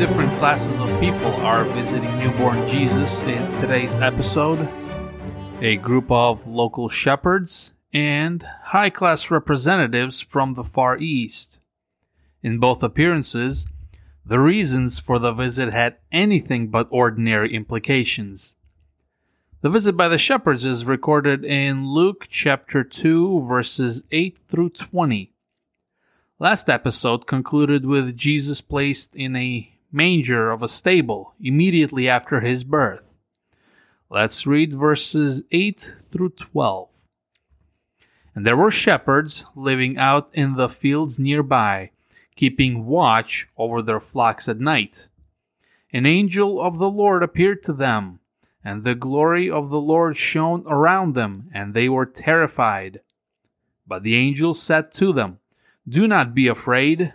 Different classes of people are visiting newborn Jesus in today's episode a group of local shepherds and high class representatives from the Far East. In both appearances, the reasons for the visit had anything but ordinary implications. The visit by the shepherds is recorded in Luke chapter 2, verses 8 through 20. Last episode concluded with Jesus placed in a manger of a stable immediately after his birth. Let's read verses 8 through 12. And there were shepherds living out in the fields nearby, keeping watch over their flocks at night. An angel of the Lord appeared to them, and the glory of the Lord shone around them, and they were terrified. But the angel said to them, do not be afraid.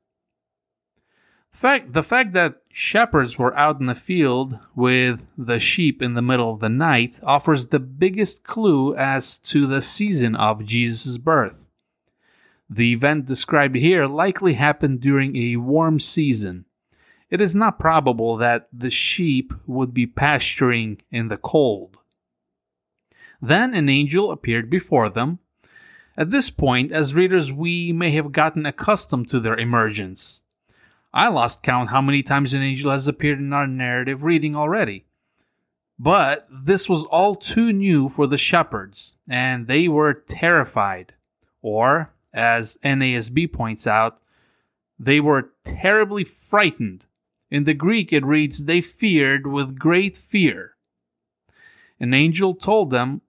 fact the fact that shepherds were out in the field with the sheep in the middle of the night offers the biggest clue as to the season of Jesus' birth. The event described here likely happened during a warm season. It is not probable that the sheep would be pasturing in the cold. Then an angel appeared before them. At this point, as readers, we may have gotten accustomed to their emergence. I lost count how many times an angel has appeared in our narrative reading already. But this was all too new for the shepherds, and they were terrified. Or, as NASB points out, they were terribly frightened. In the Greek, it reads, they feared with great fear. An angel told them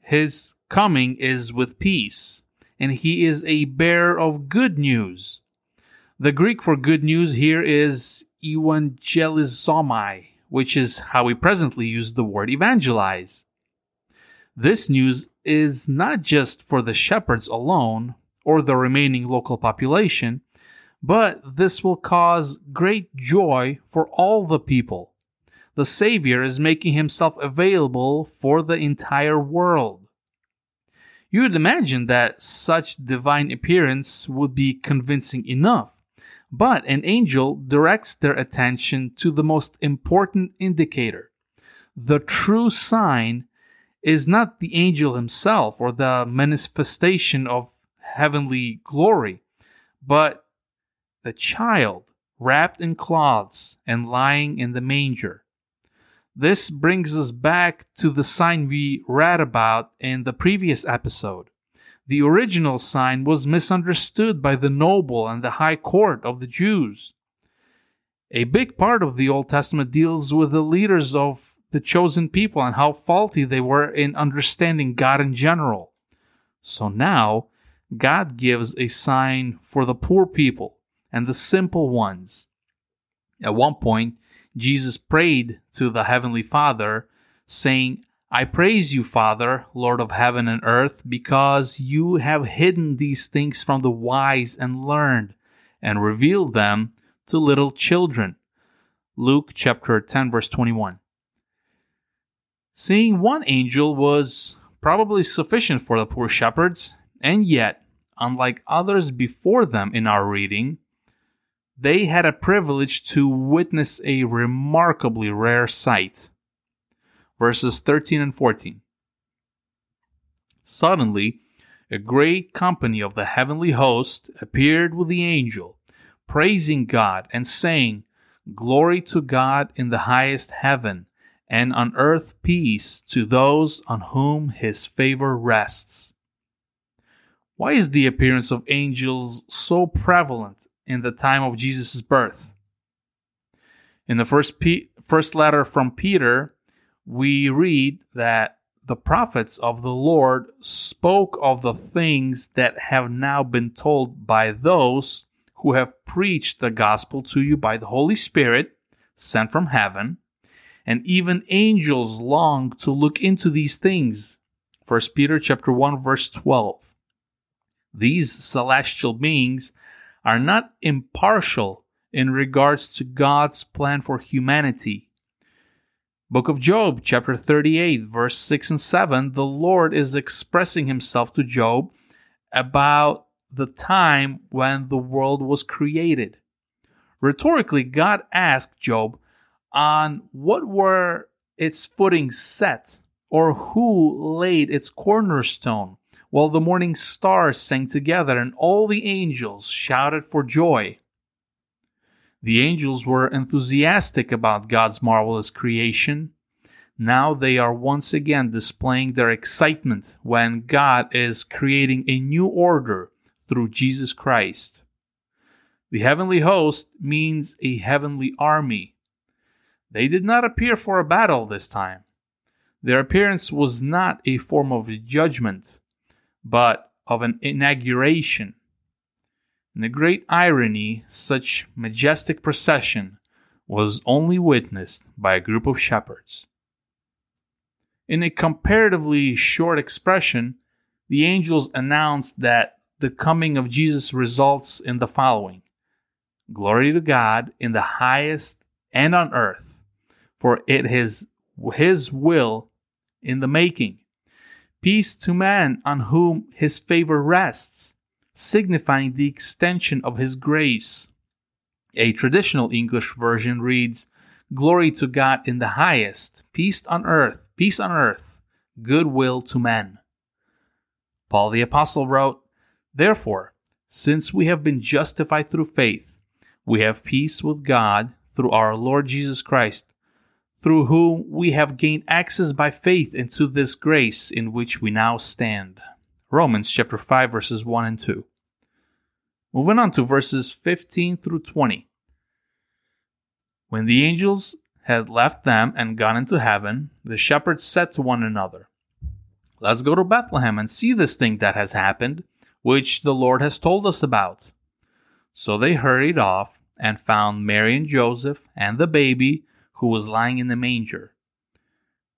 his coming is with peace, and he is a bearer of good news the Greek for good news here is evangelizomai, which is how we presently use the word evangelize. This news is not just for the shepherds alone or the remaining local population, but this will cause great joy for all the people. The Savior is making himself available for the entire world. You would imagine that such divine appearance would be convincing enough but an angel directs their attention to the most important indicator. The true sign is not the angel himself or the manifestation of heavenly glory, but the child wrapped in cloths and lying in the manger. This brings us back to the sign we read about in the previous episode the original sign was misunderstood by the noble and the high court of the Jews. A big part of the Old Testament deals with the leaders of the chosen people and how faulty they were in understanding God in general. So now, God gives a sign for the poor people and the simple ones. At one point, Jesus prayed to the Heavenly Father, saying, I praise you, Father, Lord of heaven and earth, because you have hidden these things from the wise and learned, and revealed them to little children. Luke chapter 10, verse 21. Seeing one angel was probably sufficient for the poor shepherds, and yet, unlike others before them in our reading, they had a privilege to witness a remarkably rare sight verses 13 and 14. Suddenly, a great company of the heavenly host appeared with the angel, praising God and saying, Glory to God in the highest heaven, and on earth peace to those on whom his favor rests. Why is the appearance of angels so prevalent in the time of Jesus' birth? In the first, P- first letter from Peter, we read that the prophets of the Lord spoke of the things that have now been told by those who have preached the gospel to you by the Holy Spirit sent from heaven, and even angels long to look into these things. 1 Peter chapter 1 verse 12. These celestial beings are not impartial in regards to God's plan for humanity. Book of Job, chapter 38, verse 6 and 7, the Lord is expressing himself to Job about the time when the world was created. Rhetorically, God asked Job on what were its footing set, or who laid its cornerstone, while the morning stars sang together and all the angels shouted for joy. The angels were enthusiastic about God's marvelous creation. Now they are once again displaying their excitement when God is creating a new order through Jesus Christ. The heavenly host means a heavenly army. They did not appear for a battle this time. Their appearance was not a form of judgment, but of an inauguration. In the great irony, such majestic procession was only witnessed by a group of shepherds. In a comparatively short expression, the angels announced that the coming of Jesus results in the following Glory to God in the highest and on earth, for it is his will in the making. Peace to man on whom his favor rests, signifying the extension of his grace. A traditional English version reads, Glory to God in the highest, peace on earth, peace on earth, goodwill to men. Paul the Apostle wrote, Therefore, since we have been justified through faith, we have peace with God through our Lord Jesus Christ, through whom we have gained access by faith into this grace in which we now stand. Romans chapter 5 verses 1 and 2. Moving on to verses 15 through 20. When the angels had left them and gone into heaven, the shepherds said to one another, Let's go to Bethlehem and see this thing that has happened, which the Lord has told us about. So they hurried off and found Mary and Joseph and the baby who was lying in the manger.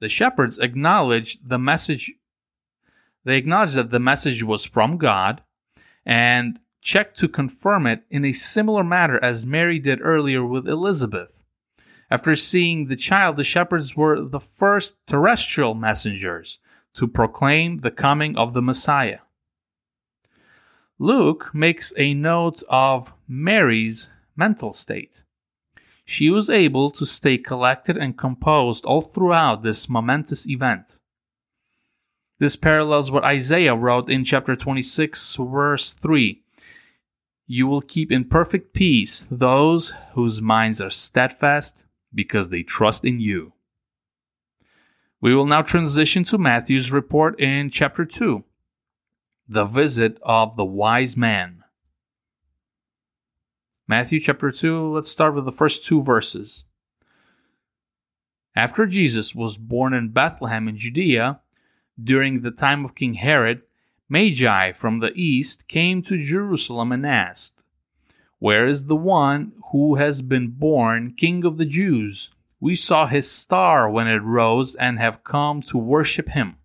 The shepherds acknowledged the message they acknowledged that the message was from God and checked to confirm it in a similar manner as Mary did earlier with Elizabeth. After seeing the child, the shepherds were the first terrestrial messengers to proclaim the coming of the Messiah. Luke makes a note of Mary's mental state. She was able to stay collected and composed all throughout this momentous event. This parallels what Isaiah wrote in chapter 26, verse 3. You will keep in perfect peace those whose minds are steadfast because they trust in you. We will now transition to Matthew's report in chapter 2 the visit of the wise man. Matthew chapter 2, let's start with the first two verses. After Jesus was born in Bethlehem in Judea, during the time of King Herod, Magi from the east came to Jerusalem and asked, Where is the one who has been born King of the Jews? We saw his star when it rose and have come to worship him.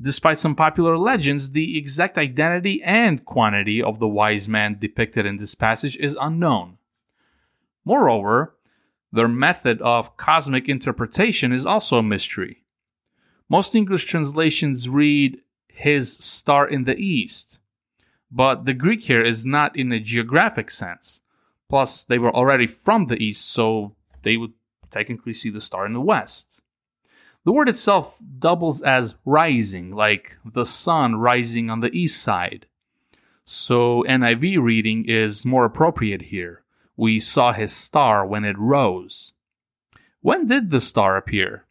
Despite some popular legends, the exact identity and quantity of the wise man depicted in this passage is unknown. Moreover, their method of cosmic interpretation is also a mystery. Most English translations read his star in the east, but the Greek here is not in a geographic sense. Plus, they were already from the east, so they would technically see the star in the west. The word itself doubles as rising, like the sun rising on the east side. So NIV reading is more appropriate here. We saw his star when it rose. When did the star appear?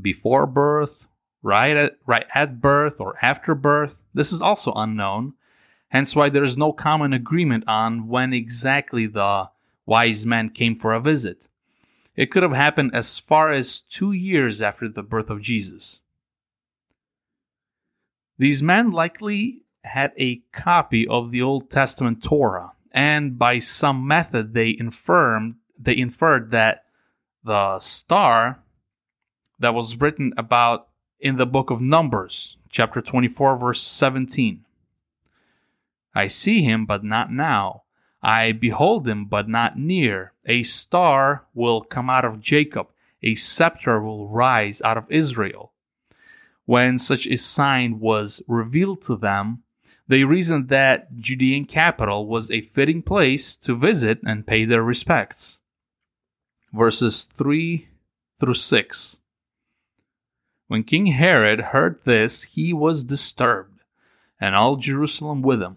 Before birth right at, right at birth or after birth. This is also unknown, hence why there is no common agreement on when exactly the wise men came for a visit. It could have happened as far as two years after the birth of Jesus. These men likely had a copy of the Old Testament Torah, and by some method they inferred they inferred that the star that was written about in the book of Numbers, chapter 24, verse 17. I see him, but not now. I behold him, but not near. A star will come out of Jacob, a scepter will rise out of Israel. When such a sign was revealed to them, they reasoned that Judean capital was a fitting place to visit and pay their respects. Verses 3 through 6. When King Herod heard this, he was disturbed, and all Jerusalem with him.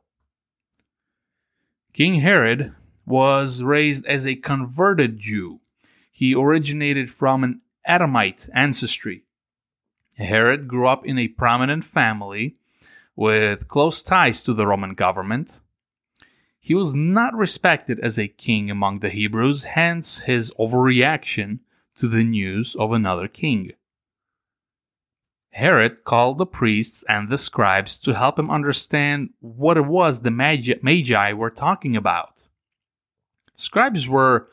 King Herod was raised as a converted Jew. He originated from an Edomite ancestry. Herod grew up in a prominent family with close ties to the Roman government. He was not respected as a king among the Hebrews, hence his overreaction to the news of another king. Herod called the priests and the scribes to help him understand what it was the magi, magi were talking about. Scribes were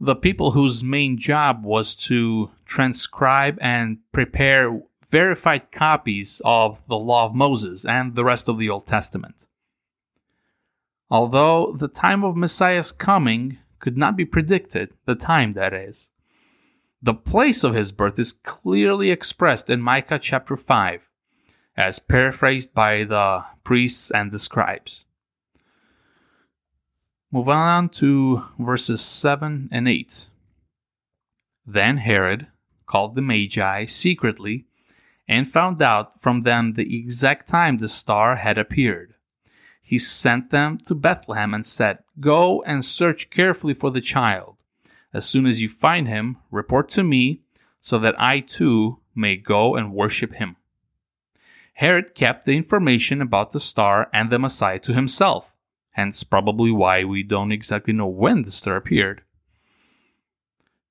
the people whose main job was to transcribe and prepare verified copies of the Law of Moses and the rest of the Old Testament. Although the time of Messiah's coming could not be predicted, the time that is, the place of his birth is clearly expressed in Micah chapter 5, as paraphrased by the priests and the scribes. Move on to verses 7 and 8. Then Herod called the Magi secretly and found out from them the exact time the star had appeared. He sent them to Bethlehem and said, Go and search carefully for the child. As soon as you find him, report to me, so that I too may go and worship him. Herod kept the information about the star and the Messiah to himself, hence, probably why we don't exactly know when the star appeared.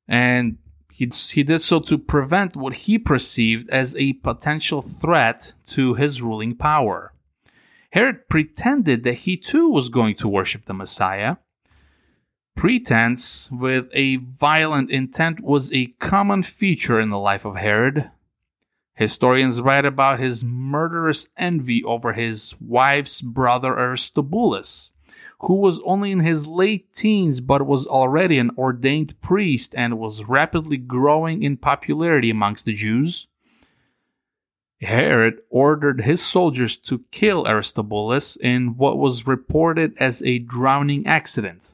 And he, he did so to prevent what he perceived as a potential threat to his ruling power. Herod pretended that he too was going to worship the Messiah. Pretense with a violent intent was a common feature in the life of Herod. Historians write about his murderous envy over his wife's brother Aristobulus, who was only in his late teens but was already an ordained priest and was rapidly growing in popularity amongst the Jews. Herod ordered his soldiers to kill Aristobulus in what was reported as a drowning accident.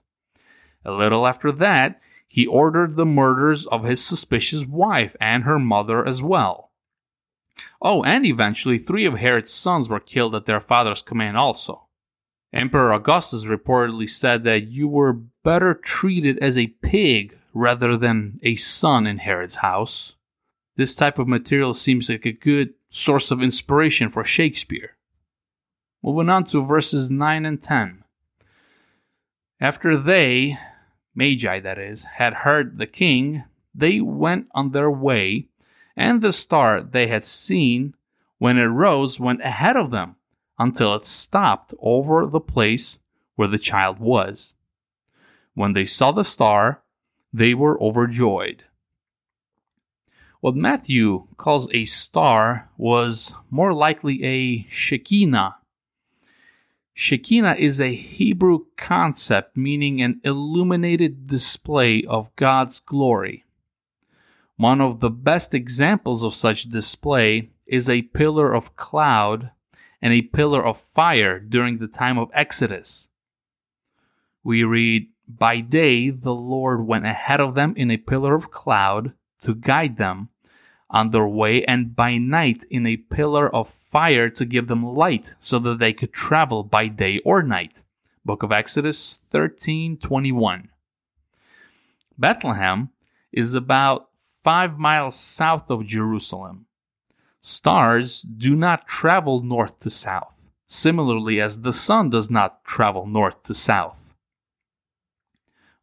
A little after that, he ordered the murders of his suspicious wife and her mother as well. Oh, and eventually, three of Herod's sons were killed at their father's command also. Emperor Augustus reportedly said that you were better treated as a pig rather than a son in Herod's house. This type of material seems like a good source of inspiration for Shakespeare. Moving on to verses 9 and 10. After they, Magi that is, had heard the king, they went on their way, and the star they had seen when it rose went ahead of them until it stopped over the place where the child was. When they saw the star, they were overjoyed. What Matthew calls a star was more likely a Shekinah. Shekinah is a Hebrew concept meaning an illuminated display of God's glory. One of the best examples of such display is a pillar of cloud and a pillar of fire during the time of Exodus. We read, By day the Lord went ahead of them in a pillar of cloud to guide them on their way, and by night in a pillar of fire to give them light so that they could travel by day or night. Book of Exodus 13:21. Bethlehem is about 5 miles south of Jerusalem. Stars do not travel north to south, similarly as the sun does not travel north to south.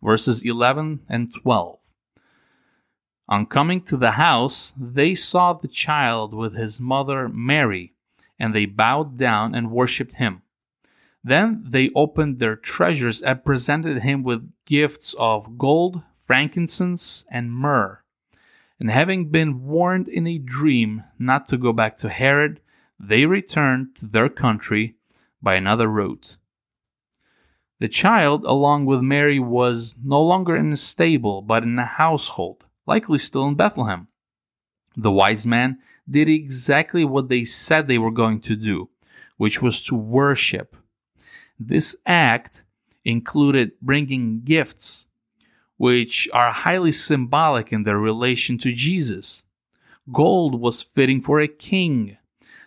Verses 11 and 12. On coming to the house, they saw the child with his mother Mary, and they bowed down and worshipped him. Then they opened their treasures and presented him with gifts of gold, frankincense, and myrrh. And having been warned in a dream not to go back to Herod, they returned to their country by another route. The child, along with Mary, was no longer in a stable, but in a household, likely still in Bethlehem. The wise men did exactly what they said they were going to do, which was to worship. This act included bringing gifts which are highly symbolic in their relation to Jesus. Gold was fitting for a king,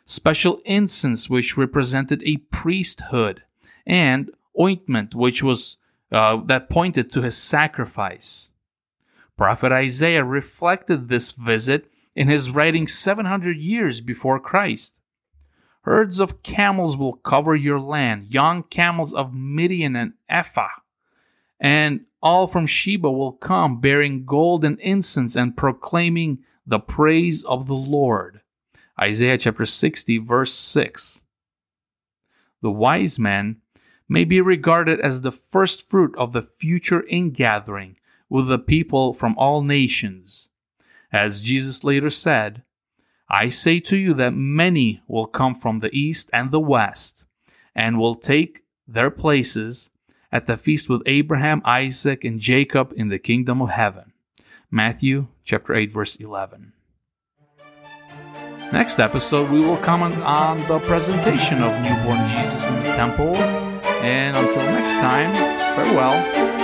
special incense, which represented a priesthood, and ointment, which was uh, that pointed to his sacrifice. Prophet Isaiah reflected this visit in his writing 700 years before Christ. Herds of camels will cover your land, young camels of Midian and Ephah, and all from Sheba will come bearing gold and incense and proclaiming the praise of the Lord. Isaiah chapter 60, verse 6. The wise man may be regarded as the first fruit of the future ingathering with the people from all nations. As Jesus later said, I say to you that many will come from the east and the west, and will take their places at the feast with Abraham, Isaac, and Jacob in the kingdom of heaven. Matthew chapter 8 verse 11. Next episode we will comment on the presentation of newborn Jesus in the temple. And until next time, farewell